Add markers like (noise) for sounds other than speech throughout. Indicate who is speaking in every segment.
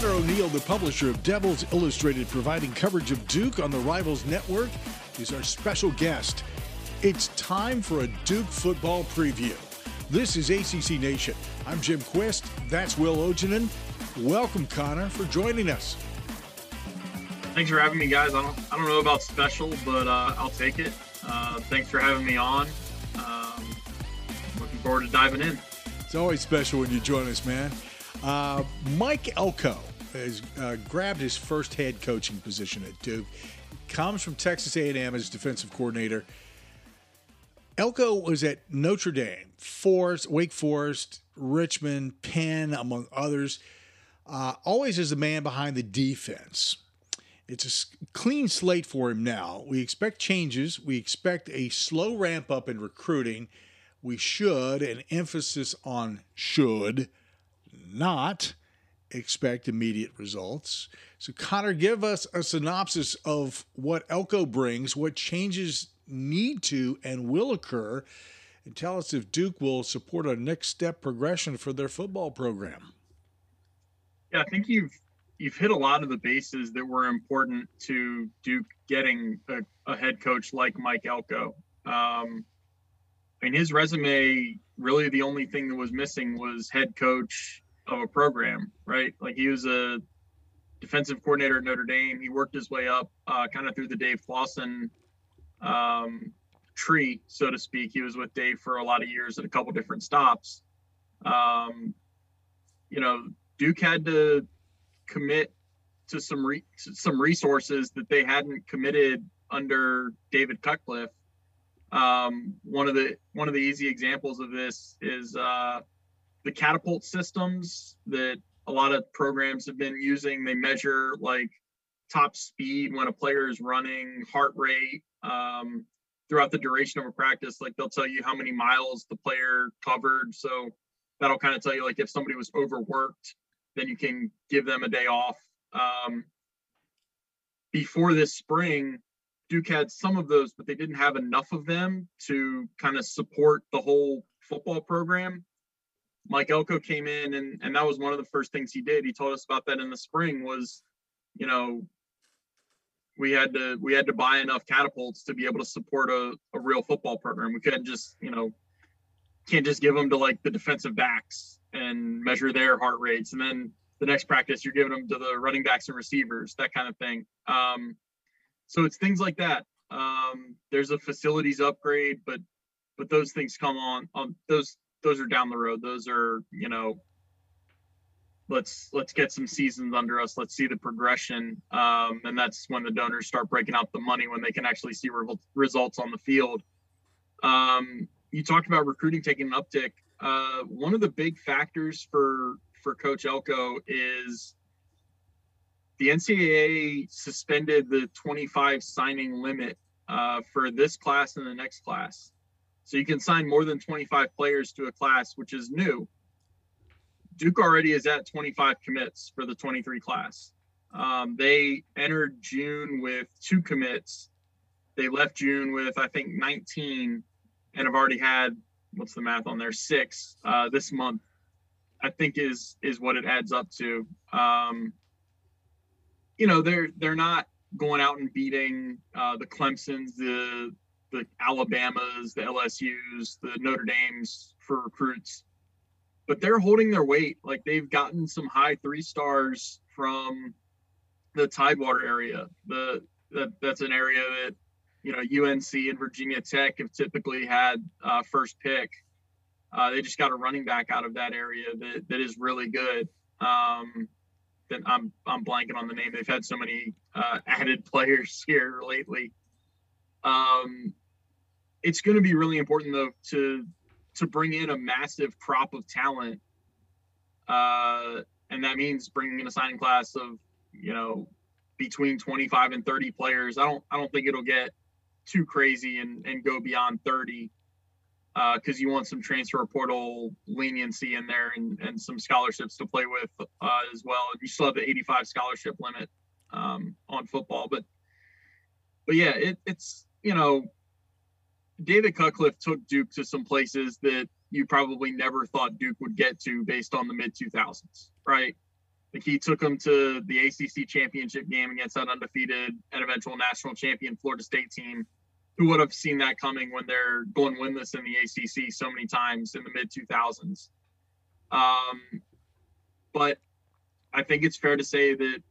Speaker 1: Connor O'Neill, the publisher of Devils Illustrated, providing coverage of Duke on the Rivals Network, is our special guest. It's time for a Duke football preview. This is ACC Nation. I'm Jim Quist. That's Will Ojanen. Welcome, Connor, for joining us.
Speaker 2: Thanks for having me, guys. I don't, I don't know about special, but uh, I'll take it. Uh, thanks for having me on. Um, looking forward to diving in.
Speaker 1: It's always special when you join us, man. Uh, Mike Elko has uh, grabbed his first head coaching position at Duke. Comes from Texas A&M as defensive coordinator. Elko was at Notre Dame, Forest, Wake Forest, Richmond, Penn, among others. Uh, always as the man behind the defense. It's a clean slate for him now. We expect changes. We expect a slow ramp up in recruiting. We should, an emphasis on should, not expect immediate results. So, Connor, give us a synopsis of what Elko brings, what changes need to and will occur, and tell us if Duke will support a next step progression for their football program.
Speaker 2: Yeah, I think you've you've hit a lot of the bases that were important to Duke getting a, a head coach like Mike Elko. Um, I mean, his resume really the only thing that was missing was head coach of a program, right? Like he was a defensive coordinator at Notre Dame. He worked his way up uh, kind of through the Dave Clawson um, tree, so to speak. He was with Dave for a lot of years at a couple different stops. Um, you know, Duke had to commit to some re- some resources that they hadn't committed under David Cutcliffe. Um, one of the one of the easy examples of this is uh, the catapult systems that a lot of programs have been using. They measure like top speed when a player is running, heart rate um, throughout the duration of a practice. Like they'll tell you how many miles the player covered. So that'll kind of tell you like if somebody was overworked, then you can give them a day off. Um, before this spring, Duke had some of those, but they didn't have enough of them to kind of support the whole football program. Mike Elko came in and and that was one of the first things he did. He told us about that in the spring was, you know, we had to we had to buy enough catapults to be able to support a, a real football program. We couldn't just, you know, can't just give them to like the defensive backs and measure their heart rates. And then the next practice you're giving them to the running backs and receivers, that kind of thing. Um, so it's things like that. Um, there's a facilities upgrade, but but those things come on on those those are down the road. Those are, you know, let's let's get some seasons under us. Let's see the progression, um, and that's when the donors start breaking out the money when they can actually see re- results on the field. Um, you talked about recruiting taking an uptick. Uh, one of the big factors for for Coach Elko is the NCAA suspended the 25 signing limit uh, for this class and the next class. So you can sign more than 25 players to a class, which is new. Duke already is at 25 commits for the 23 class. Um, they entered June with two commits. They left June with, I think, 19 and have already had, what's the math on there, six uh, this month. I think is is what it adds up to. Um, you know, they're they're not going out and beating uh, the Clemson's, the the Alabamas, the LSU's, the Notre Dames for recruits, but they're holding their weight. Like they've gotten some high three stars from the Tidewater area. The that that's an area that you know UNC and Virginia Tech have typically had uh, first pick. Uh, they just got a running back out of that area that, that is really good. Um, that I'm I'm blanking on the name. They've had so many uh, (laughs) added players here lately. Um, it's going to be really important though to to bring in a massive crop of talent, uh, and that means bringing in a signing class of you know between 25 and 30 players. I don't I don't think it'll get too crazy and and go beyond 30 because uh, you want some transfer portal leniency in there and, and some scholarships to play with uh, as well. You still have the 85 scholarship limit um, on football, but but yeah, it, it's you know David Cutcliffe took Duke to some places that you probably never thought Duke would get to based on the mid 2000s, right? Like he took them to the ACC championship game against that undefeated and eventual national champion Florida State team. Who would have seen that coming when they're going winless in the ACC so many times in the mid 2000s? Um, but I think it's fair to say that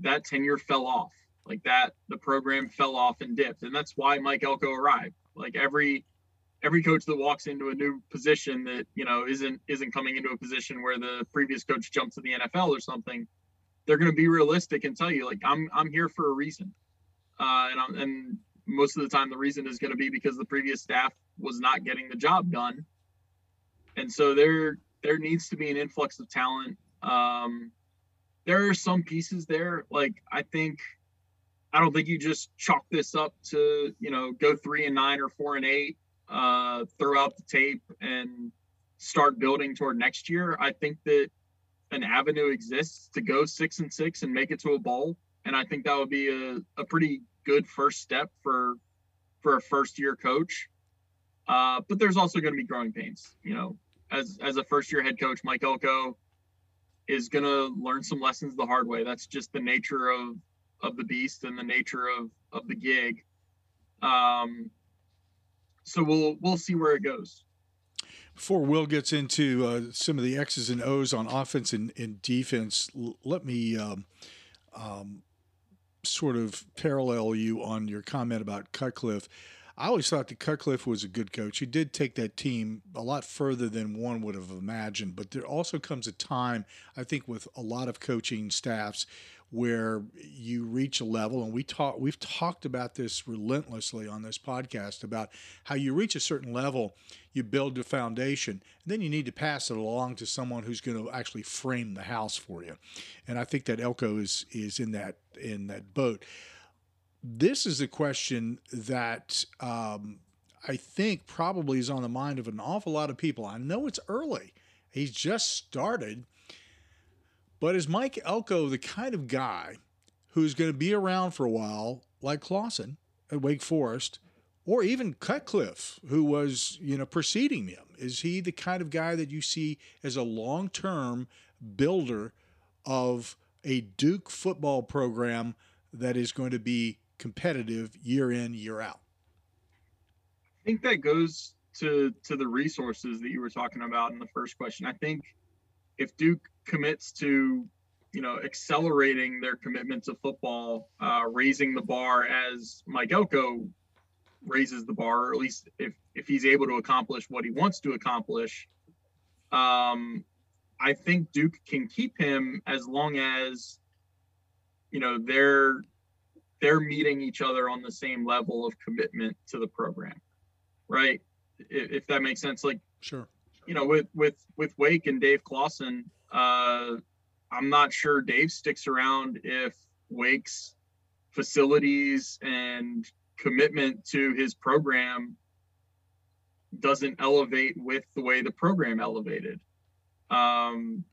Speaker 2: that tenure fell off. Like that, the program fell off and dipped, and that's why Mike Elko arrived. Like every every coach that walks into a new position that you know isn't isn't coming into a position where the previous coach jumped to the NFL or something, they're going to be realistic and tell you like I'm I'm here for a reason, uh, and I'm, and most of the time the reason is going to be because the previous staff was not getting the job done, and so there there needs to be an influx of talent. Um, there are some pieces there, like I think. I don't think you just chalk this up to, you know, go three and nine or four and eight uh, throw out the tape and start building toward next year. I think that an avenue exists to go six and six and make it to a bowl, and I think that would be a, a pretty good first step for for a first year coach. Uh, but there's also going to be growing pains. You know, as as a first year head coach, Mike Elko is going to learn some lessons the hard way. That's just the nature of of the beast and the nature of of the gig. Um, so we'll we'll see where it goes.
Speaker 1: Before Will gets into uh, some of the X's and O's on offense and, and defense, l- let me um, um, sort of parallel you on your comment about Cutcliffe. I always thought that Cutcliffe was a good coach. He did take that team a lot further than one would have imagined. But there also comes a time, I think, with a lot of coaching staffs where you reach a level and we talk we've talked about this relentlessly on this podcast about how you reach a certain level you build the foundation and then you need to pass it along to someone who's going to actually frame the house for you. And i think that elko is is in that in that boat. This is a question that um, i think probably is on the mind of an awful lot of people. I know it's early. He's just started but is Mike Elko the kind of guy who's going to be around for a while, like Clawson at Wake Forest, or even Cutcliffe, who was you know preceding him? Is he the kind of guy that you see as a long-term builder of a Duke football program that is going to be competitive year in year out?
Speaker 2: I think that goes to to the resources that you were talking about in the first question. I think if Duke commits to you know accelerating their commitment to football, uh, raising the bar as Mike Elko raises the bar, or at least if if he's able to accomplish what he wants to accomplish. Um, I think Duke can keep him as long as you know they're they're meeting each other on the same level of commitment to the program, right? If, if that makes sense, like
Speaker 1: sure,
Speaker 2: you know, with with with Wake and Dave Clawson, uh, I'm not sure Dave sticks around if Wake's facilities and commitment to his program doesn't elevate with the way the program elevated. Um,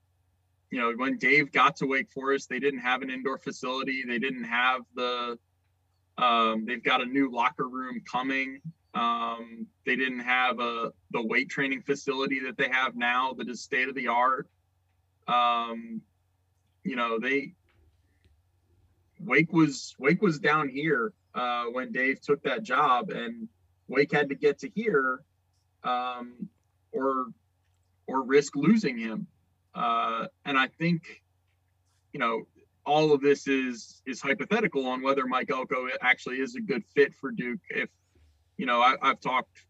Speaker 2: you know, when Dave got to Wake Forest, they didn't have an indoor facility. They didn't have the. Um, they've got a new locker room coming. Um, they didn't have a the weight training facility that they have now that is state of the art. Um, you know, they Wake was Wake was down here uh, when Dave took that job, and Wake had to get to here, um, or or risk losing him. Uh, and I think, you know, all of this is is hypothetical on whether Mike Elko actually is a good fit for Duke. If you know, I, have talked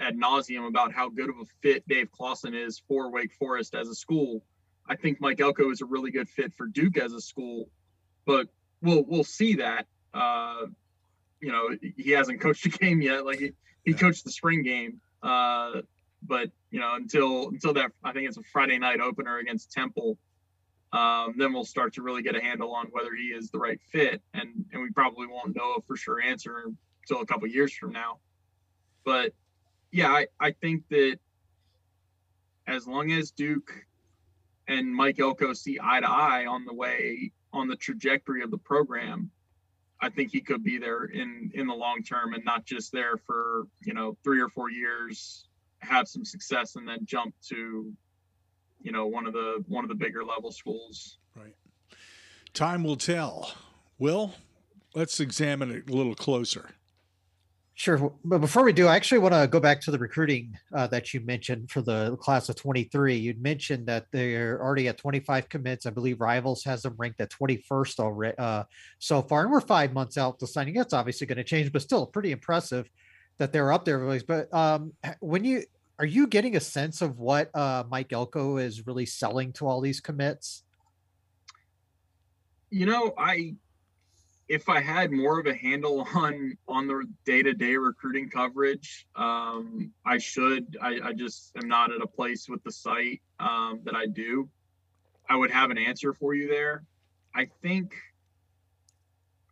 Speaker 2: ad nauseum about how good of a fit Dave Clawson is for Wake Forest as a school. I think Mike Elko is a really good fit for Duke as a school, but we'll we'll see that. Uh, you know, he hasn't coached a game yet. Like he, he yeah. coached the spring game, uh, but you know, until until that, I think it's a Friday night opener against Temple. Um, then we'll start to really get a handle on whether he is the right fit, and and we probably won't know a for sure answer until a couple years from now. But yeah, I, I think that as long as Duke and Mike Elko see eye to eye on the way on the trajectory of the program, I think he could be there in in the long term and not just there for you know three or four years, have some success and then jump to you know one of the one of the bigger level schools.
Speaker 1: Right. Time will tell. Will, let's examine it a little closer.
Speaker 3: Sure. But before we do, I actually want to go back to the recruiting uh, that you mentioned for the class of 23. You'd mentioned that they're already at 25 commits. I believe Rivals has them ranked at 21st already uh, so far. And we're five months out to signing. That's obviously going to change, but still pretty impressive that they're up there. But um, when you are you getting a sense of what uh, Mike Elko is really selling to all these commits?
Speaker 2: You know, I if I had more of a handle (laughs) on on the day to day recruiting coverage, um, I should. I, I, just am not at a place with the site um, that I do. I would have an answer for you there. I think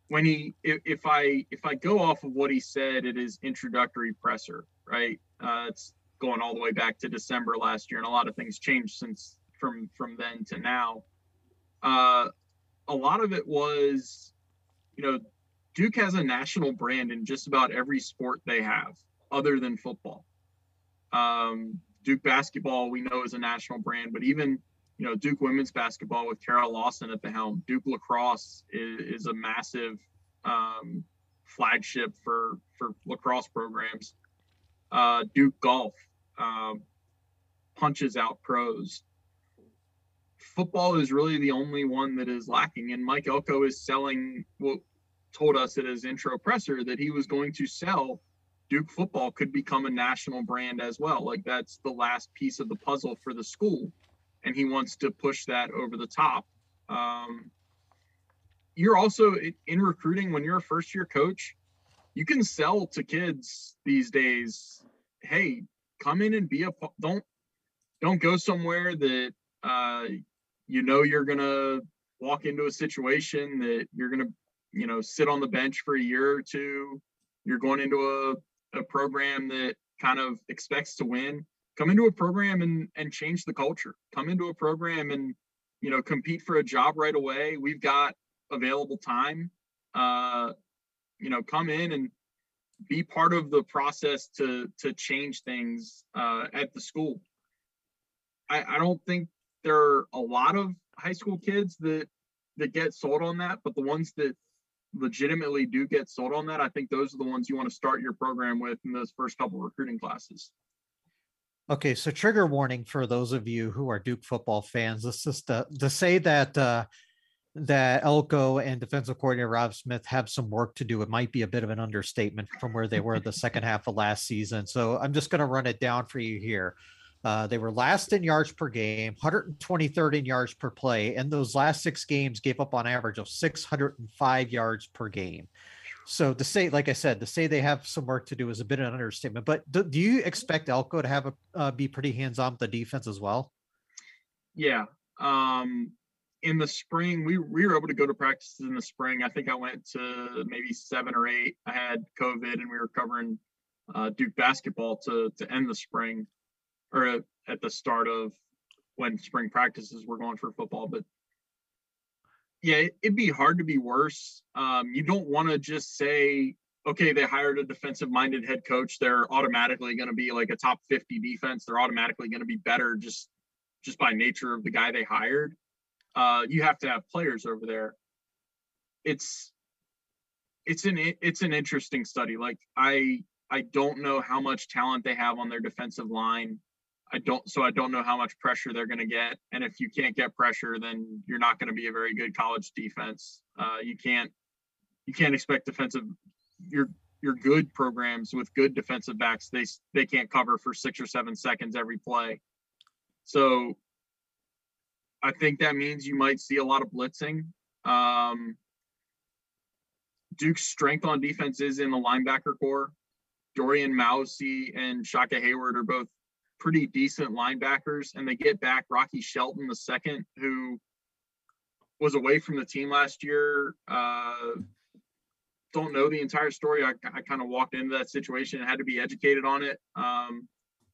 Speaker 2: when he, if, if I if I go off of what he said at his introductory presser, right? Uh, it's going all the way back to December last year, and a lot of things changed since from from then to now. Uh, a lot of it was you know, Duke has a national brand in just about every sport they have, other than football. Um, Duke basketball, we know, is a national brand, but even you know Duke women's basketball with Kara Lawson at the helm, Duke lacrosse is, is a massive um, flagship for for lacrosse programs. Uh, Duke golf um, punches out pros. Football is really the only one that is lacking, and Mike Elko is selling what told us at his intro presser that he was going to sell Duke football could become a national brand as well. Like that's the last piece of the puzzle for the school, and he wants to push that over the top. Um, you're also in recruiting when you're a first year coach. You can sell to kids these days. Hey, come in and be a don't don't go somewhere that uh, you know you're gonna walk into a situation that you're gonna you know sit on the bench for a year or two. You're going into a, a program that kind of expects to win. Come into a program and and change the culture. Come into a program and you know compete for a job right away. We've got available time. Uh you know come in and be part of the process to to change things uh, at the school. I, I don't think there are a lot of high school kids that that get sold on that but the ones that legitimately do get sold on that, I think those are the ones you want to start your program with in those first couple recruiting classes.
Speaker 3: Okay, so trigger warning for those of you who are Duke football fans. This is to, to say that uh, that Elko and defensive coordinator Robb Smith have some work to do. It might be a bit of an understatement from where they were the second half of last season. So I'm just going to run it down for you here. Uh, they were last in yards per game, 123rd in yards per play, and those last six games gave up on average of 605 yards per game. So to say, like I said, to say they have some work to do is a bit of an understatement. But do, do you expect Elko to have a uh, be pretty hands on with the defense as well?
Speaker 2: Yeah. Um, in the spring, we, we were able to go to practices in the spring. I think I went to maybe seven or eight. I had COVID, and we were covering uh, Duke basketball to to end the spring or at the start of when spring practices were going for football. But yeah, it'd be hard to be worse. Um, you don't want to just say, okay, they hired a defensive minded head coach. They're automatically going to be like a top 50 defense. They're automatically going to be better just just by nature of the guy they hired. Uh, you have to have players over there. It's it's an it's an interesting study. Like I I don't know how much talent they have on their defensive line. I don't, so I don't know how much pressure they're going to get. And if you can't get pressure, then you're not going to be a very good college defense. Uh, you can't, you can't expect defensive. Your your good programs with good defensive backs, they they can't cover for six or seven seconds every play. So I think that means you might see a lot of blitzing. Um, Duke's strength on defense is in the linebacker corps. Dorian Mausi and Shaka Heyward are both pretty decent linebackers, and they get back Rocky Shelton the second, who was away from the team last year. Uh, don't know the entire story. I, I kind of walked into that situation and had to be educated on it. Um,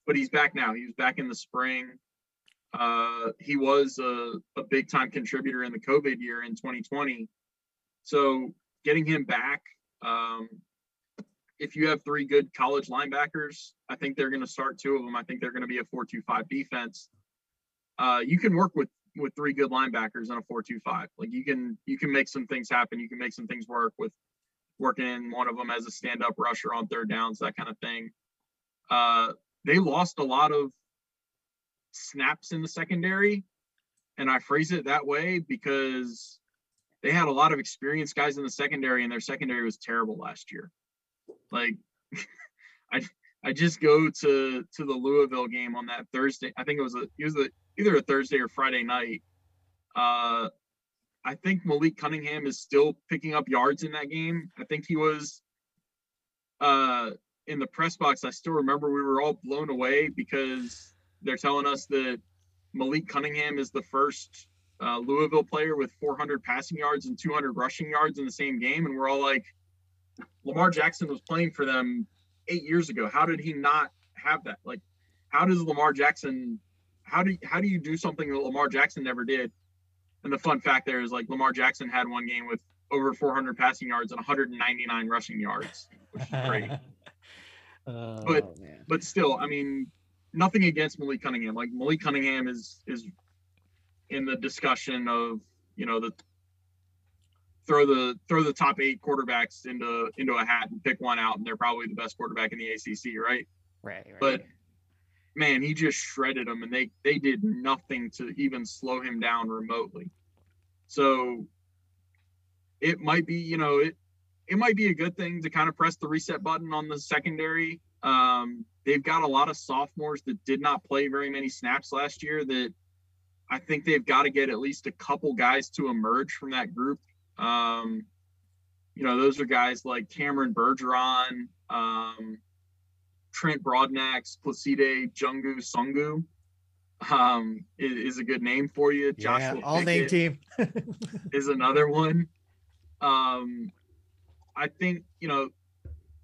Speaker 2: but he's back now. He was back in the spring. Uh, he was a, a big time contributor in the COVID year in 2020. So getting him back, um, if you have three good college linebackers, I think they're going to start two of them. I think they're going to be a four-two-five defense. uh, you can work with with three good linebackers in a four-two-five. Like you can you can make some things happen. You can make some things work with working one of them as a stand-up rusher on third downs, that kind of thing. Uh, they lost a lot of snaps in the secondary, and I phrase it that way because they had a lot of experienced guys in the secondary, and their secondary was terrible last year. Like, (laughs) I I just go to to the Louisville game on that Thursday. I think it was a it was a, either a Thursday or Friday night. Uh, I think Malik Cunningham is still picking up yards in that game. I think he was uh, in the press box. I still remember we were all blown away because they're telling us that Malik Cunningham is the first uh, Louisville player with 400 passing yards and 200 rushing yards in the same game, and we're all like, Lamar Jackson was playing for them eight years ago. How did he not have that? Like, how does Lamar Jackson? How do how do you do something that Lamar Jackson never did? And the fun fact there is like Lamar Jackson had one game with over 400 passing yards and 199 rushing yards, which is great. (laughs) oh, but man. but still, I mean, nothing against Malik Cunningham. Like Malik Cunningham is is in the discussion of you know the throw the throw the top eight quarterbacks into into a hat and pick one out, and they're probably the best quarterback in the ACC, right?
Speaker 3: Right. right.
Speaker 2: But man, he just shredded them, and they they did nothing to even slow him down remotely. So it might be, you know, it it might be a good thing to kind of press the reset button on the secondary. Um, they've got a lot of sophomores that did not play very many snaps last year. That I think they've got to get at least a couple guys to emerge from that group um, you know, those are guys like Cameron Bergeron, um, Trent Broadnax, Placide Djungu Sungu um, is, is, a good name for you.
Speaker 3: Joshua yeah, all name team (laughs)
Speaker 2: is another one. Um, I think, you know,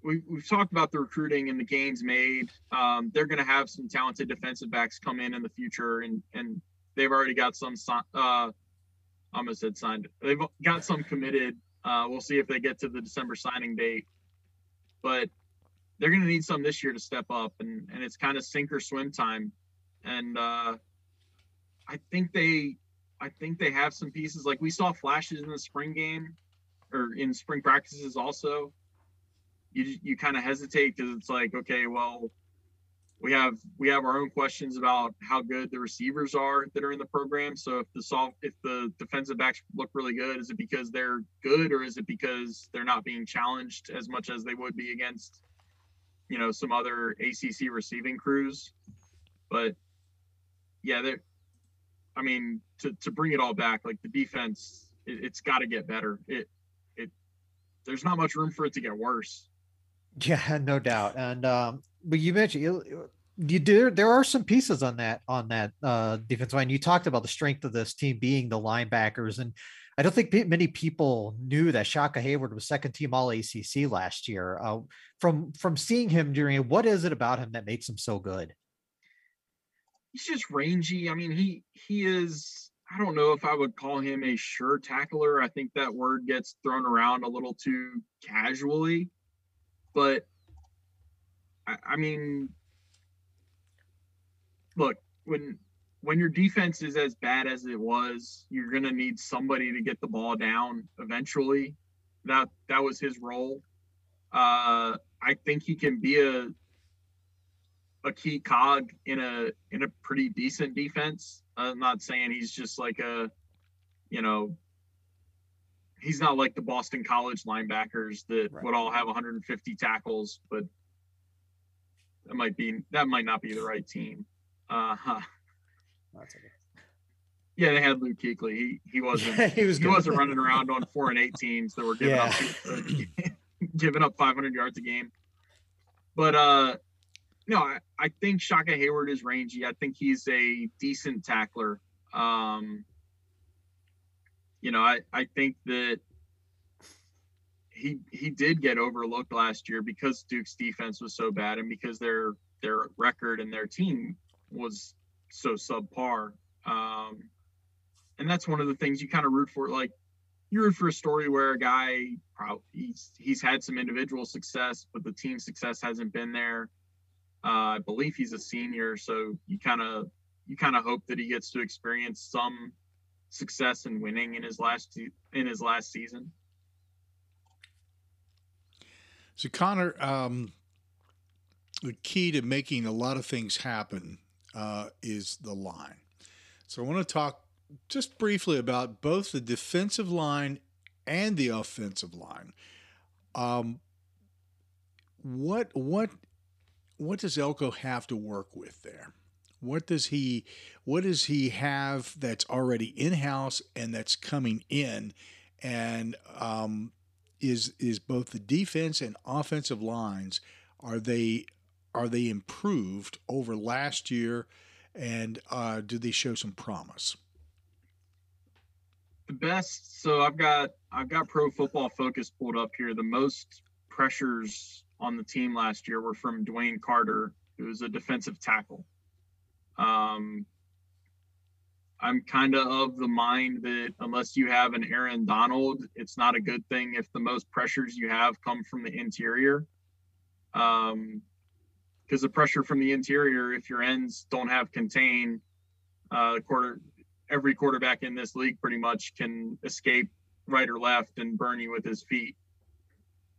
Speaker 2: we, we've talked about the recruiting and the gains made. Um, they're going to have some talented defensive backs come in in the future, and and they've already got some uh, almost said signed. They've got some committed. Uh, we'll see if they get to the December signing date, but they're going to need some this year to step up, and and it's kind of sink or swim time. And uh, I think they, I think they have some pieces. Like we saw flashes in the spring game, or in spring practices also. You you kind of hesitate because it's like, okay, well, we have we have our own questions about how good the receivers are that are in the program. So if the soft if the defensive backs look really good, is it because they're good or is it because they're not being challenged as much as they would be against you know some other ACC receiving crews? But yeah, they I mean to to bring it all back, like the defense, it, it's got to get better. It it there's not much room for it to get worse.
Speaker 3: Yeah, (laughs) no doubt. And um, but you mentioned you, do there are some pieces on that on that uh defense line. You talked about the strength of this team being the linebackers, and I don't think many people knew that Shaka Heyward was second team All ACC last year. Uh, from from seeing him during, what is it about him that makes him so good?
Speaker 2: He's just rangy. I mean, he he is. I don't know if I would call him a sure tackler. I think that word gets thrown around a little too casually. But I, I mean, look when when your defense is as bad as it was, you're gonna need somebody to get the ball down eventually. That that was his role. Uh, I think he can be a a key cog in a in a pretty decent defense. I'm not saying he's just like a, you know, he's not like the Boston College linebackers that right. would all have 150 tackles, but that might be that might not be the right team. Uh huh. That's okay. Yeah, they had Luke Kuechly. He he (laughs) wasn't yeah, he, was he wasn't running around on four and eight teams that were giving yeah. up (laughs) giving up 500 yards a game. But uh no, I, I think Shaka Heyward is rangy. I think he's a decent tackler. Um, you know, I, I think that he he did get overlooked last year because Duke's defense was so bad and because their their record and their team was so subpar. Um, and that's one of the things you kind of root for. Like you root for a story where a guy probably he's he's had some individual success, but the team success hasn't been there. Uh, I believe he's a senior, so you kind of you kind of hope that he gets to experience some success in winning in his last in his last season.
Speaker 1: So Connor, um, the key to making a lot of things happen uh, is the line. So I want to talk just briefly about both the defensive line and the offensive line. Um, what what what does Elko have to work with there? What does he what does he have that's already in house and that's coming in? And um, is is both the defense and offensive lines are they are they improved over last year, and uh, do they show some promise?
Speaker 2: The best. So I've got I've got Pro Football Focus pulled up here. The most pressures on the team last year were from DeWayne Carter, who was a defensive tackle. Um, I'm kind of of the mind that unless you have an Aaron Donald, it's not a good thing if the most pressures you have come from the interior. Um, because the pressure from the interior, if your ends don't have contain, uh, quarter every quarterback in this league pretty much can escape right or left and burn you with his feet.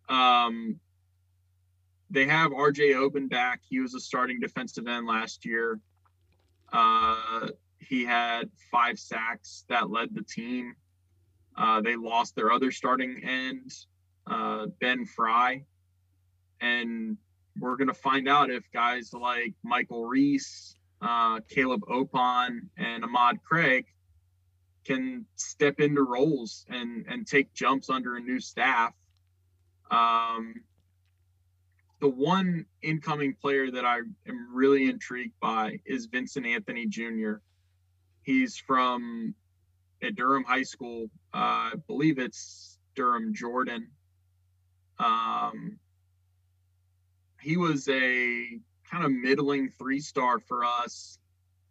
Speaker 2: Um, they have RJ Oben back. He was a starting defensive end last year. Uh, he had five sacks that led the team. Uh, they lost their other starting end, uh, Ben Fry. And we're going to find out if guys like Michael Reese, uh, Caleb Opon, and Ahmad Craig can step into roles and, and take jumps under a new staff. Um, the one incoming player that I am really intrigued by is Vincent Anthony Jr. He's from at Durham High School. Uh, I believe it's Durham, Jordan. Um, he was a kind of middling three star for us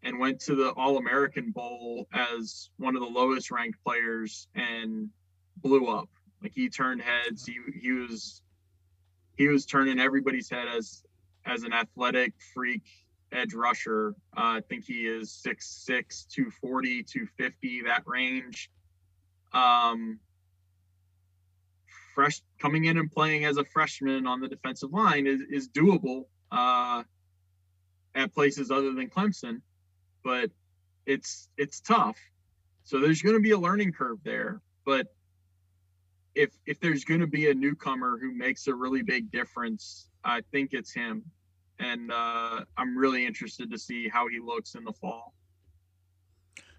Speaker 2: and went to the All American Bowl as one of the lowest ranked players and blew up. Like he turned heads. He he was he was turning everybody's head as as an athletic freak edge rusher. Uh, I think he is 6'6, 240, 250, that range. Um, fresh coming in and playing as a freshman on the defensive line is, is doable uh, at places other than Clemson, but it's it's tough. So there's going to be a learning curve there. But if if there's going to be a newcomer who makes a really big difference, I think it's him, and uh, I'm really interested to see how he looks in the fall.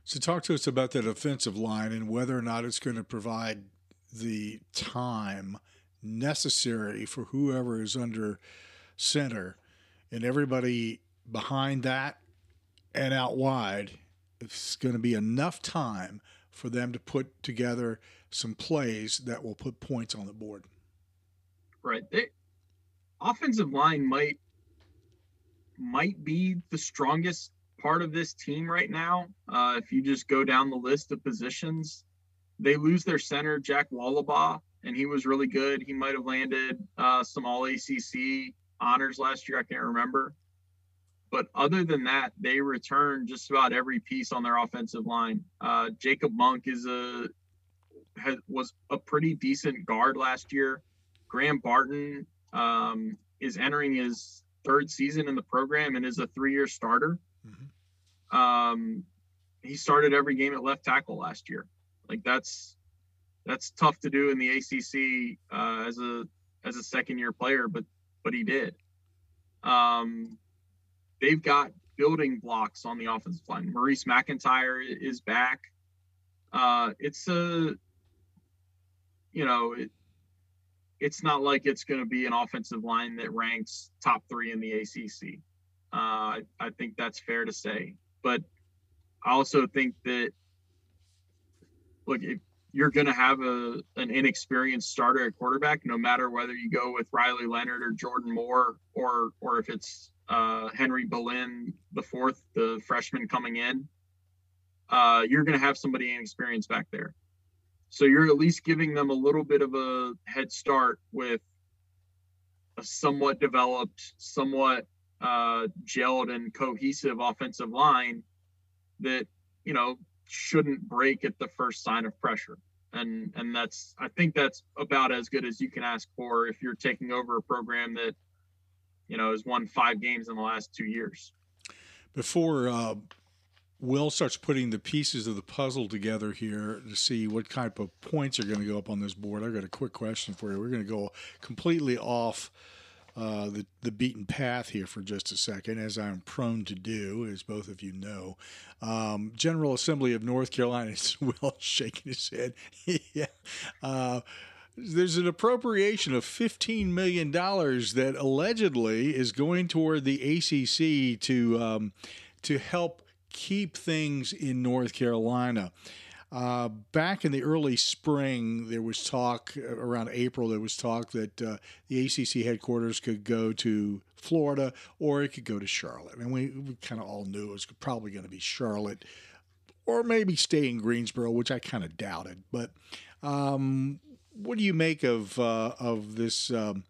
Speaker 1: So talk to us about that offensive line and whether or not it's going to provide the time necessary for whoever is under center and everybody behind that and out wide. It's going to be enough time for them to put together some plays that will put points on the board.
Speaker 2: Right. They, offensive line might might be the strongest part of this team right now. Uh, if you just go down the list of positions, they lose their center, Jack Wohlabaugh, and he was really good. He might have landed uh, some All ACC honors last year. I can't remember. But other than that, they return just about every piece on their offensive line. Uh, Jacob Monk is a has, was a pretty decent guard last year. Graham Barton um, is entering his third season in the program and is a three-year starter. Mm-hmm. Um, he started every game at left tackle last year. Like that's that's tough to do in the ACC uh, as a as a second year player, but but he did. Um, they've got building blocks on the offensive line. Maurice McIntyre is back. Uh, it's a you know it, it's not like it's going to be an offensive line that ranks top three in the ACC. Uh, I, I think that's fair to say, but I also think that look, if you're going to have a an inexperienced starter at quarterback, no matter whether you go with Riley Leonard or Jordan Moore, or or if it's uh, Henry Belin, the fourth, the freshman coming in, uh, you're going to have somebody inexperienced back there. So you're at least giving them a little bit of a head start with a somewhat developed, somewhat uh, gelled and cohesive offensive line that you know shouldn't break at the first sign of pressure. And and that's i think that's about as good as you can ask for if you're taking over a program that you know has won five games in the last two years.
Speaker 1: Before uh, will starts putting the pieces of the puzzle together here to see what type of points are going to go up on this board i've got a quick question for you we're going to go completely off uh, the the beaten path here for just a second, as I'm prone to do, as both of you know. Um, General Assembly of North Carolina is (laughs) Will shaking his head. (laughs) yeah. Uh, there's an appropriation of $15 million that allegedly is going toward the ACC to um, to help keep things in North Carolina. Uh, back in the early spring, there was talk uh, around April. There was talk that uh, the ACC headquarters could go to Florida or it could go to Charlotte, and we, we kind of all knew it was probably going to be Charlotte, or maybe stay in Greensboro, which I kind of doubted. But um, what do you make of uh, of this? Um,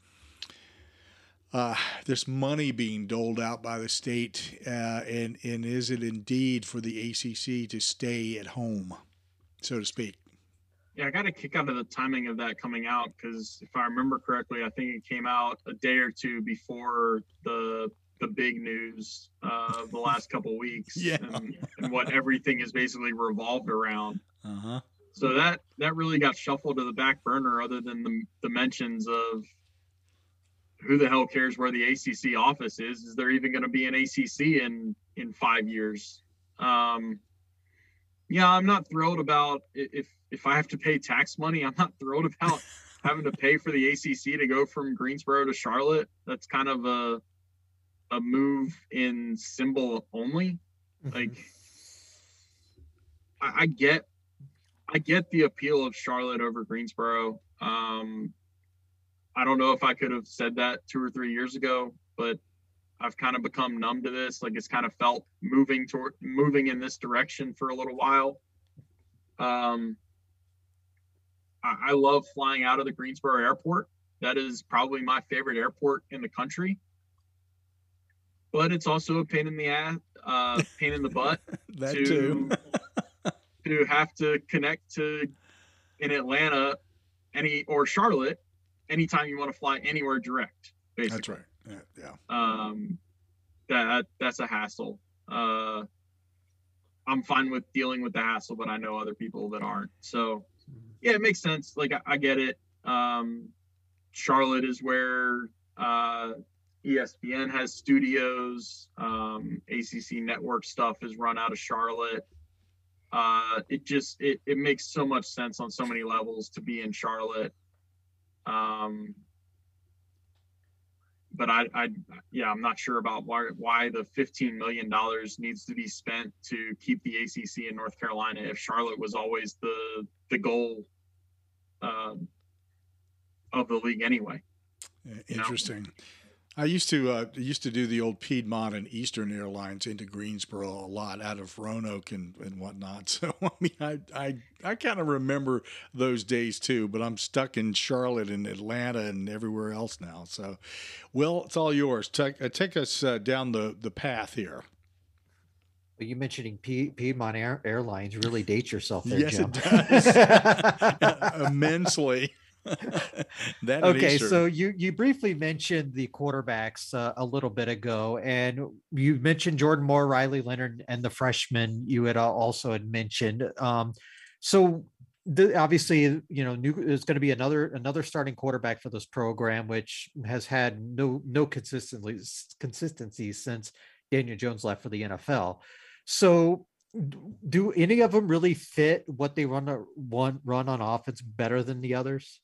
Speaker 1: uh, this money being doled out by the state, uh, and and is it indeed for the ACC to stay at home? so to speak.
Speaker 2: Yeah, I got a kick out of the timing of that coming out because if I remember correctly, I think it came out a day or two before the the big news uh, the last couple (laughs) weeks
Speaker 1: yeah.
Speaker 2: and, and, what everything is basically revolved around.
Speaker 1: Uh-huh.
Speaker 2: So that that really got shuffled to the back burner, other than the, the mentions of who the hell cares where the ACC office is? Is there even going to be an ACC in in five years? Um, yeah, I'm not thrilled about if if I have to pay tax money. I'm not thrilled about (laughs) having to pay for the ACC to go from Greensboro to Charlotte. That's kind of a a move in symbol only. Mm-hmm. Like I, I, get I get the appeal of Charlotte over Greensboro. Um, I don't know if I could have said that two or three years ago, but I've kind of become numb to this. Like it's kind of felt moving toward moving in this direction for a little while. Um, I, I love flying out of the Greensboro airport. That is probably my favorite airport in the country. But it's also a pain in the ass, uh, pain in the butt (laughs)
Speaker 1: that to, too. (laughs)
Speaker 2: to have to connect to in Atlanta, any or Charlotte, anytime you want to fly anywhere direct. Basically.
Speaker 1: That's right. Yeah. yeah.
Speaker 2: Um, that that's a hassle. Uh, I'm fine with dealing with the hassle, but I know other people that aren't. So, yeah, it makes sense. Like I, I get it. Um, Charlotte is where uh, ESPN has studios. Um, ACC network stuff is run out of Charlotte. Uh, it just it, it makes so much sense on so many levels to be in Charlotte. Um, but I, I, yeah, I'm not sure about why why the 15 million dollars needs to be spent to keep the ACC in North Carolina if Charlotte was always the the goal uh, of the league anyway.
Speaker 1: Interesting. You know? I used to uh, used to do the old Piedmont and Eastern Airlines into Greensboro a lot out of Roanoke and, and whatnot. (laughs) So I mean, I I, I kind of remember those days too. But I'm stuck in Charlotte and Atlanta and everywhere else now. So, well, it's all yours. Take uh, take us uh, down the the path here.
Speaker 3: Well, you mentioning P- Piedmont Air- Airlines really dates yourself there,
Speaker 1: yes,
Speaker 3: Jim.
Speaker 1: it does (laughs) (laughs) immensely. (laughs)
Speaker 3: that okay, so you you briefly mentioned the quarterbacks uh, a little bit ago, and you mentioned Jordan Moore, Riley Leonard, and the freshman you had also had mentioned. Um, so the, obviously, you know, new is going to be another another starting quarterback for this program, which has had no no consistency consistency since Daniel Jones left for the NFL. So do any of them really fit what they run one run on offense better than the others?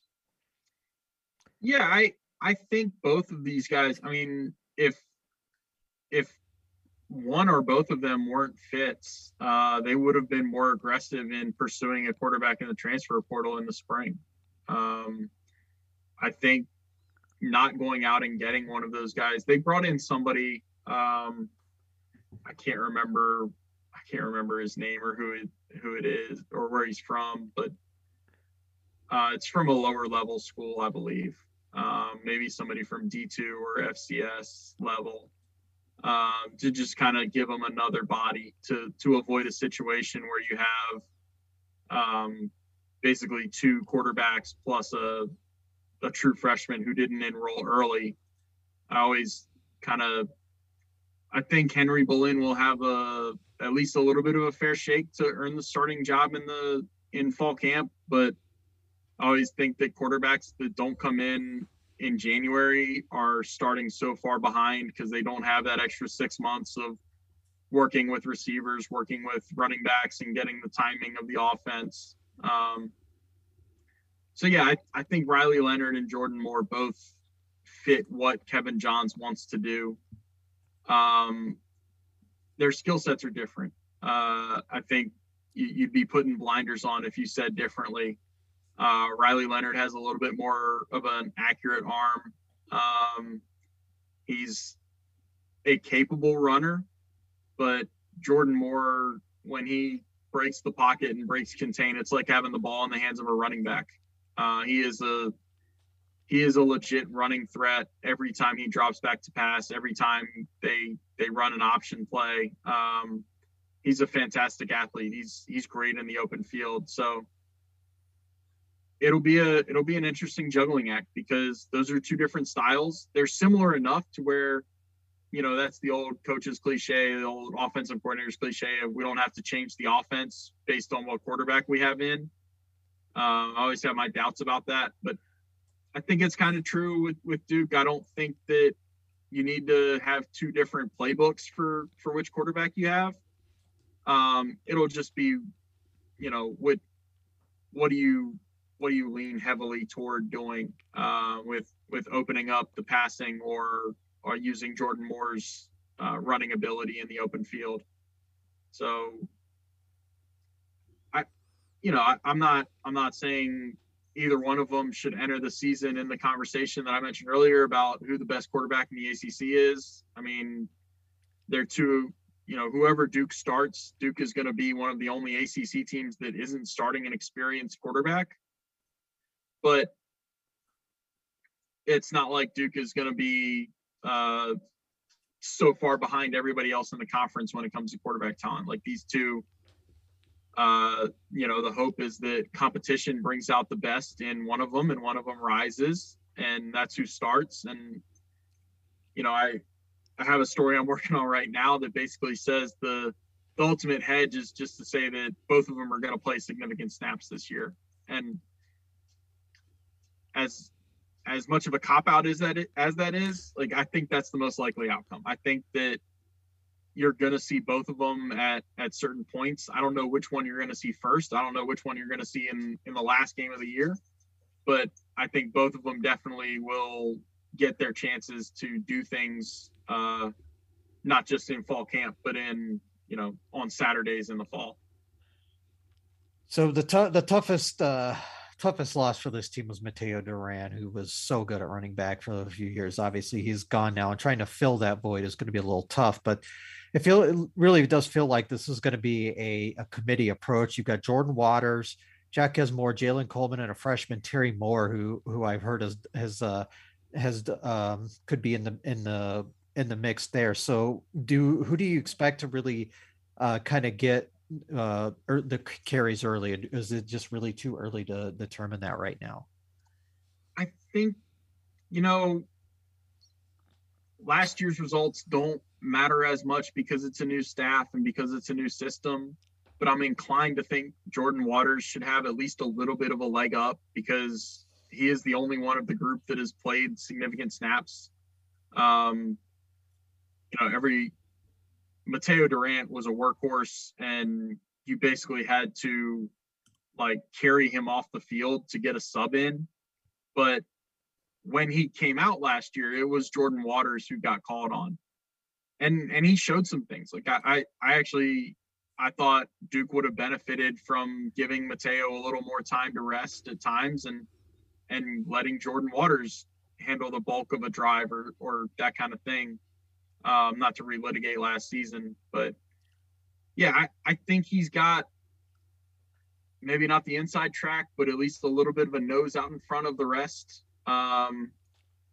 Speaker 2: Yeah, I I think both of these guys. I mean, if if one or both of them weren't fits, uh, they would have been more aggressive in pursuing a quarterback in the transfer portal in the spring. Um, I think not going out and getting one of those guys. They brought in somebody. Um, I can't remember. I can't remember his name or who it, who it is or where he's from, but uh, it's from a lower level school, I believe um, maybe somebody from D2 or FCS level. um, to just kind of give them another body to to avoid a situation where you have um, basically two quarterbacks plus a a true freshman who didn't enroll early. I always kind of I think Henry Belin will have a at least a little bit of a fair shake to earn the starting job in the in fall camp, but I always think that quarterbacks that don't come in in January are starting so far behind because they don't have that extra six months of working with receivers, working with running backs, and getting the timing of the offense. Um, so yeah, I, I think Riley Leonard and Jordan Moore both fit what Kevin Johns wants to do. Um, their skill sets are different. Uh, I think you'd be putting blinders on if you said differently. Uh, Riley Leonard has a little bit more of an accurate arm. Um, he's a capable runner, but Jordan Moore, when he breaks the pocket and breaks contain, it's like having the ball in the hands of a running back. Uh, he is a he is a legit running threat every time he drops back to pass. Every time they they run an option play, um, he's a fantastic athlete. He's he's great in the open field. So it'll be a it'll be an interesting juggling act because those are two different styles. They're similar enough to where, you know, that's the old coaches cliche, the old offensive coordinator's cliche of we don't have to change the offense based on what quarterback we have in. Uh, I always have my doubts about that, but I think it's kind of true with with Duke. I don't think that you need to have two different playbooks for for which quarterback you have. Um, it'll just be, you know, what what do you what do you lean heavily toward doing uh, with with opening up the passing or or using Jordan Moore's uh, running ability in the open field? So, I, you know, I, I'm not I'm not saying either one of them should enter the season in the conversation that I mentioned earlier about who the best quarterback in the ACC is. I mean, they're two, you know, whoever Duke starts, Duke is going to be one of the only ACC teams that isn't starting an experienced quarterback but it's not like Duke is going to be uh, so far behind everybody else in the conference when it comes to quarterback talent. Like these two, uh, you know, the hope is that competition brings out the best in one of them and one of them rises, and that's who starts. And you know, I I have a story I'm (laughs) working on right now that basically says the the ultimate hedge is just to say that both of them are going to play significant snaps this year, and as as much of a cop out as that as that is, like I think that's the most likely outcome. I think that you're going to see both of them at at certain points. I don't know which one you're going to see first. I don't know which one you're going to see in in the last game of the year, but I think both of them definitely will get their chances to do things uh not just in fall camp, but in, you know, on Saturdays in the fall.
Speaker 3: So the t- the toughest uh toughest loss for this team was Mataeo Durant, who was so good at running back for a few years. Obviously, he's gone now, and trying to fill that void is going to be a little tough. But it feel it really does feel like this is going to be a, a committee approach. You've got Jordan Waters, Jaquez Moore, Jalen Coleman, and a freshman Terry Moore, who who I've heard has has uh, has um, could be in the in the in the mix there. So, do who do you expect to really uh, kind of get uh or er, the carries early is it just really too early to determine that right now?
Speaker 2: I think you know last year's results don't matter as much because it's a new staff and because it's a new system but i'm inclined to think jordan waters should have at least a little bit of a leg up because he is the only one of the group that has played significant snaps. Um you know every Mataeo Durant was a workhorse and you basically had to like carry him off the field to get a sub in. But when he came out last year, it was Jordan Waters who got called on. And and he showed some things. Like I I, I actually I thought Duke would have benefited from giving Mataeo a little more time to rest at times and and letting Jordan Waters handle the bulk of a drive or or that kind of thing um, not to relitigate last season, but yeah, I, I think he's got maybe not the inside track, but at least a little bit of a nose out in front of the rest. Um,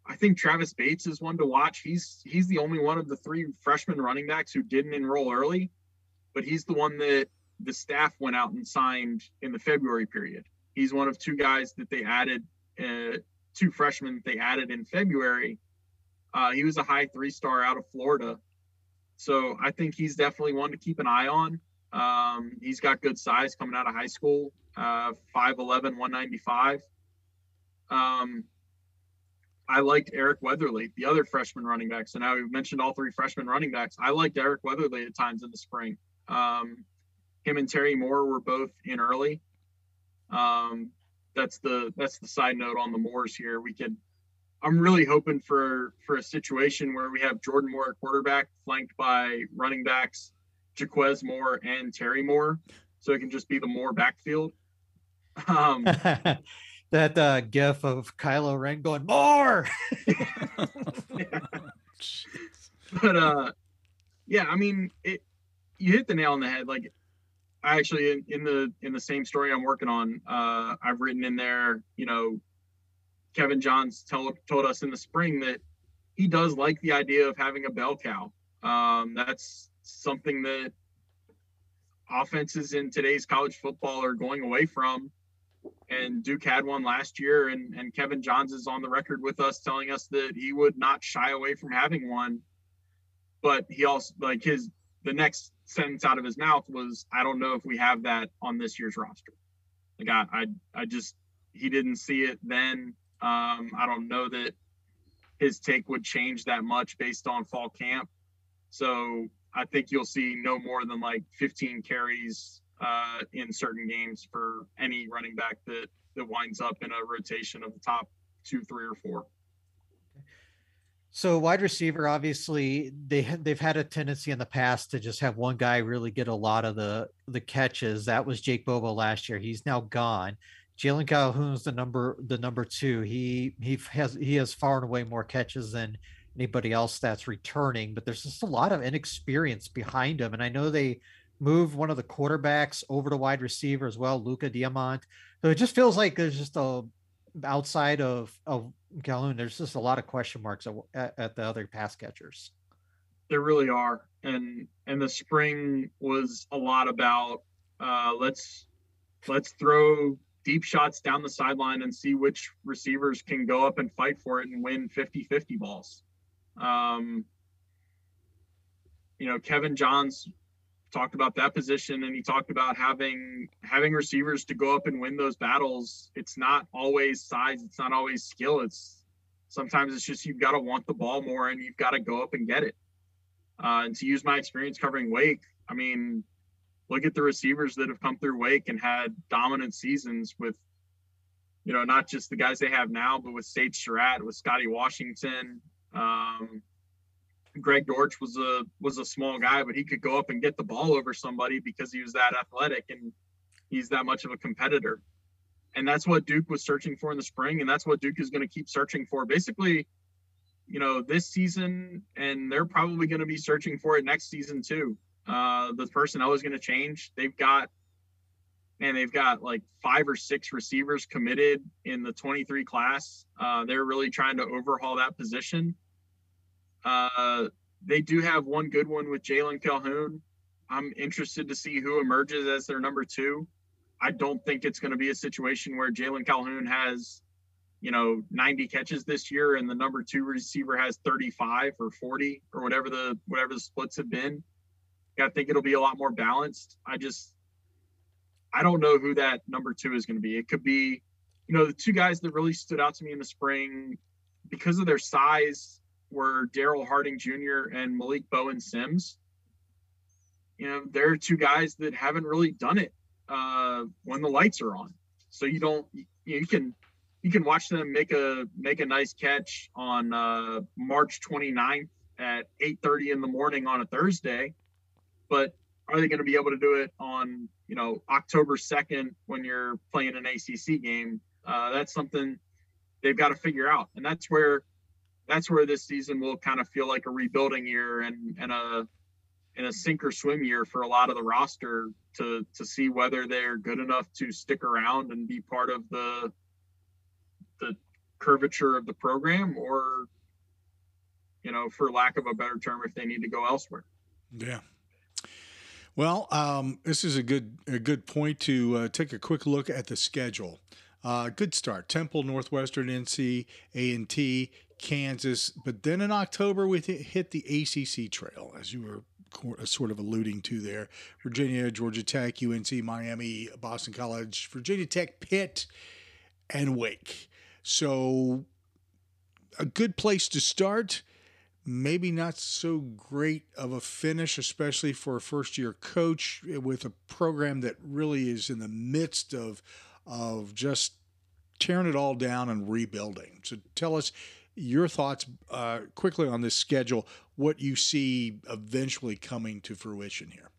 Speaker 2: I think Travis Bates is one to watch. He's he's the only one of the three freshman running backs who didn't enroll early, but he's the one that the staff went out and signed in the February period. He's one of two guys that they added, uh, two freshmen that they added in February. Uh, he was a high three star out of Florida. So I think he's definitely one to keep an eye on. Um, he's got good size coming out of high school, uh, 5'11, 195. Um, I liked Eric Weatherly, the other freshman running back. So now we've mentioned all three freshman running backs. I liked Eric Weatherly at times in the spring. Um, him and Terry Moore were both in early. Um, that's the that's the side note on the Moores here. We could. I'm really hoping for for a situation where we have Jordan Moore at quarterback, flanked by running backs Jaquez Moore and Terry Moore, so it can just be the Moore backfield.
Speaker 3: Um, (laughs) that uh, gif of Kylo Ren going more. (laughs) (laughs)
Speaker 2: but uh, yeah, I mean, it. You hit the nail on the head. Like, I actually in, in the in the same story I'm working on, uh, I've written in there. You know, Kevin Johns told told us in the spring that he does like the idea of having a bell cow. Um, that's something that offenses in today's college football are going away from and Duke had one last year, and, and Kevin Johns is on the record with us telling us that he would not shy away from having one. But he also like his the next sentence out of his mouth was, "I don't know if we have that on this year's roster." Like I I, I just he didn't see it then. Um, I don't know that his take would change that much based on fall camp. So I think you'll see no more than like 15 carries uh, in certain games for any running back that that winds up in a rotation of the top two, three, or four.
Speaker 3: So wide receiver, obviously, they they've had a tendency in the past to just have one guy really get a lot of the the catches. That was Jake Bobo last year. He's now gone. Jalen Calhoun's the number the number two. He he has he has far and away more catches than anybody else that's returning, but there's just a lot of inexperience behind him. And I know they moved one of the quarterbacks over to wide receiver as well, Luca Diamont. So it just feels like there's just a outside of of Calhoun, there's just a lot of question marks at, at the other pass catchers.
Speaker 2: There really are, and and the spring was a lot about uh, let's let's throw deep shots down the sideline and see which receivers can go up and fight for it and win 50-50 balls. Um, you know, Kevin Johns talked about that position and he talked about having having receivers to go up and win those battles. It's not always size it's not always skill. It's sometimes it's just you've got to want the ball more and you've got to go up and get it. Uh, and to use my experience covering wake i mean look at the receivers that have come through wake and had dominant seasons with you know not just the guys they have now but with sage surratt with scotty washington um, Greg Dortch was a was a small guy, but he could go up and get the ball over somebody because he was that athletic and he's that much of a competitor. And that's what Duke was searching for in the spring, and that's what Duke is going to keep searching for. Basically, you know, this season, and they're probably going to be searching for it next season too. Uh, the personnel is going to change. They've got, man, they've got like five or six receivers committed in the 23 class. Uh, they're really trying to overhaul that position uh, they do have one good one with Jalen Calhoun. I'm interested to see who emerges as their number two. I don't think it's going to be a situation where Jalen Calhoun has, you know, 90 catches this year and the number two receiver has 35 or 40 or whatever the whatever the splits have been. I think it'll be a lot more balanced. I just I don't know who that number two is going to be. It could be, you know, the two guys that really stood out to me in the spring because of their size were Darrell Harding Jr. and Malik Bowen Sims. You know, they're two guys that haven't really done it uh, when the lights are on. So you don't you, you can you can watch them make a make a nice catch on uh, March 29th at 8:30 in the morning on a Thursday, but are they going to be able to do it on you know October 2nd when you're playing an ACC game? Uh, that's something they've got to figure out, and that's where that's where this season will kind of feel like a rebuilding year and and a and a sink or swim year for a lot of the roster to to see whether they're good enough to stick around and be part of the the curvature of the program or you know for lack of a better term if they need to go elsewhere
Speaker 1: yeah well um, this is a good a good point to uh, take a quick look at the schedule. Uh, good start. Temple northwestern nc a&t kansas but then in october we hit the acc trail as you were uh, sort of alluding to there. Virginia georgia tech unc miami boston college virginia tech pitt and wake. So, a good place to start. Maybe not so great of a finish, especially for a first year coach with a program that really is in the midst of, of just tearing it all down and rebuilding. So, tell us your thoughts uh, quickly on this schedule, what you see eventually coming to fruition here.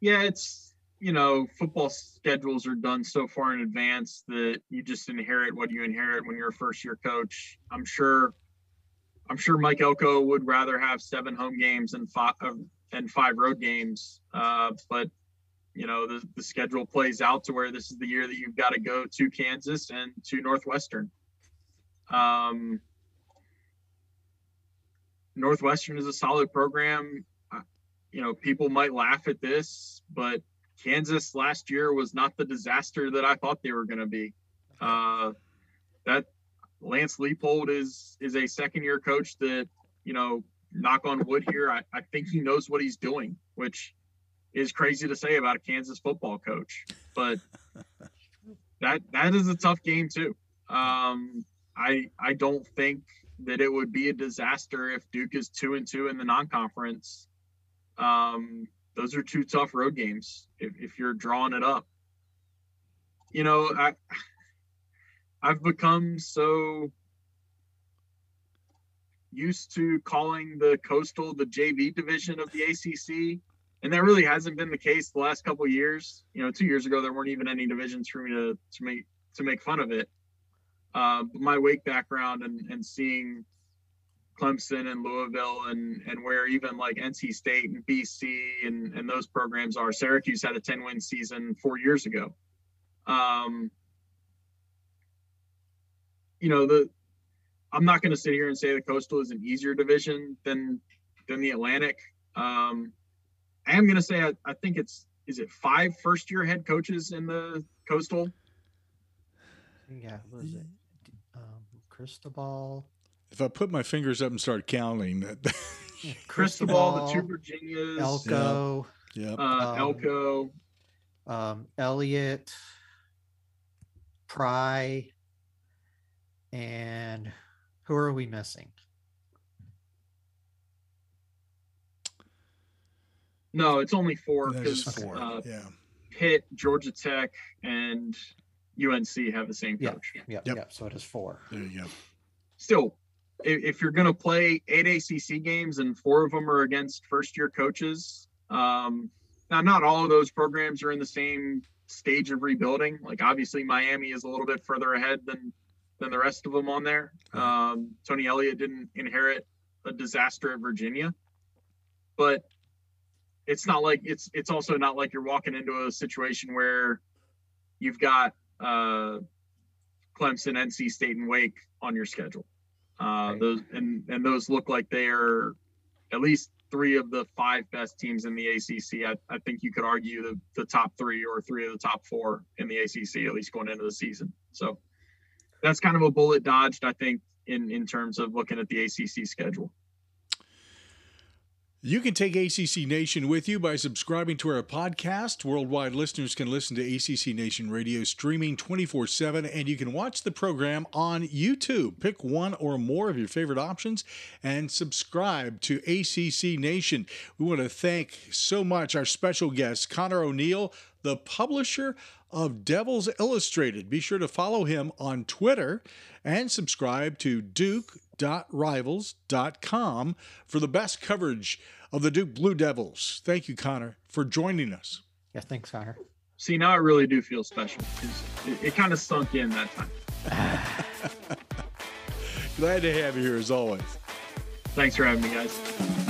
Speaker 2: Yeah, it's you know, football schedules are done so far in advance that you just inherit what you inherit when you're a first year coach. I'm sure, I'm sure Mike Elko would rather have seven home games and five and five road games. Uh, but you know, the, the schedule plays out to where this is the year that you've got to go to Kansas and to Northwestern. Um, Northwestern is a solid program. You know, people might laugh at this, but Kansas last year was not the disaster that I thought they were going to be. Uh, that Lance Leipold is is a second year coach that you know, knock on wood here, I, I think he knows what he's doing, which is crazy to say about a Kansas football coach, but (laughs) that that is a tough game too. Um, I I don't think that it would be a disaster if Duke is two and two in the non-conference. Um, those are two tough road games if, if you're drawing it up. You know, I I've become so used to calling the coastal the JV division of the ACC, and that really hasn't been the case the last couple years. You know, two years ago there weren't even any divisions for me to to make to make fun of it. Uh, my Wake background and and seeing Clemson and Louisville and and where even like NC State and BC and and those programs are. Syracuse had a 10 win season four years ago. Um, you know the I'm not going to sit here and say the Coastal is an easier division than than the Atlantic. Um, I am going to say I, I think it's is it five first year head coaches in the Coastal.
Speaker 3: Yeah, was it? Um, Cristobal?
Speaker 1: if I put my fingers up and start counting, that (laughs)
Speaker 2: Cristobal, the two Virginias,
Speaker 3: Elko,
Speaker 1: yeah,
Speaker 2: uh, um, Elko,
Speaker 3: um, Elliott, Pry, and who are we missing?
Speaker 2: No, it's only four
Speaker 1: because uh, yeah.
Speaker 2: Pitt, Georgia Tech, and UNC have the same coach.
Speaker 3: Yeah, yeah, yep. yep. So it is four.
Speaker 1: There you go.
Speaker 2: Still if you're going to play eight ACC games and four of them are against first year coaches, um, now not all of those programs are in the same stage of rebuilding. Like obviously Miami is a little bit further ahead than than the rest of them on there. Um, Tony Elliott didn't inherit a disaster at Virginia, but it's not like it's it's also not like you're walking into a situation where you've got uh, Clemson, NC State, and Wake on your schedule. Uh, those and and those look like they are at least three of the five best teams in the ACC. I, I think you could argue the, the top three or three of the top four in the ACC, at least going into the season. So that's kind of a bullet dodged, I think, in in terms of looking at the ACC schedule.
Speaker 1: You can take ACC Nation with you by subscribing to our podcast. Worldwide listeners can listen to ACC Nation Radio streaming 24 7, and you can watch the program on YouTube. Pick one or more of your favorite options and subscribe to ACC Nation. We want to thank so much our special guest, Connor O'Neill, the publisher of Devils Illustrated. Be sure to follow him on Twitter and subscribe to Duke.rivals.com for the best coverage of the Duke Blue Devils. Thank you, Connor, for joining us.
Speaker 3: Yeah, thanks, Connor.
Speaker 2: See, now I really do feel special. It, it kind of sunk in that time. (laughs)
Speaker 1: Glad to have you here as always.
Speaker 2: Thanks for having me, guys.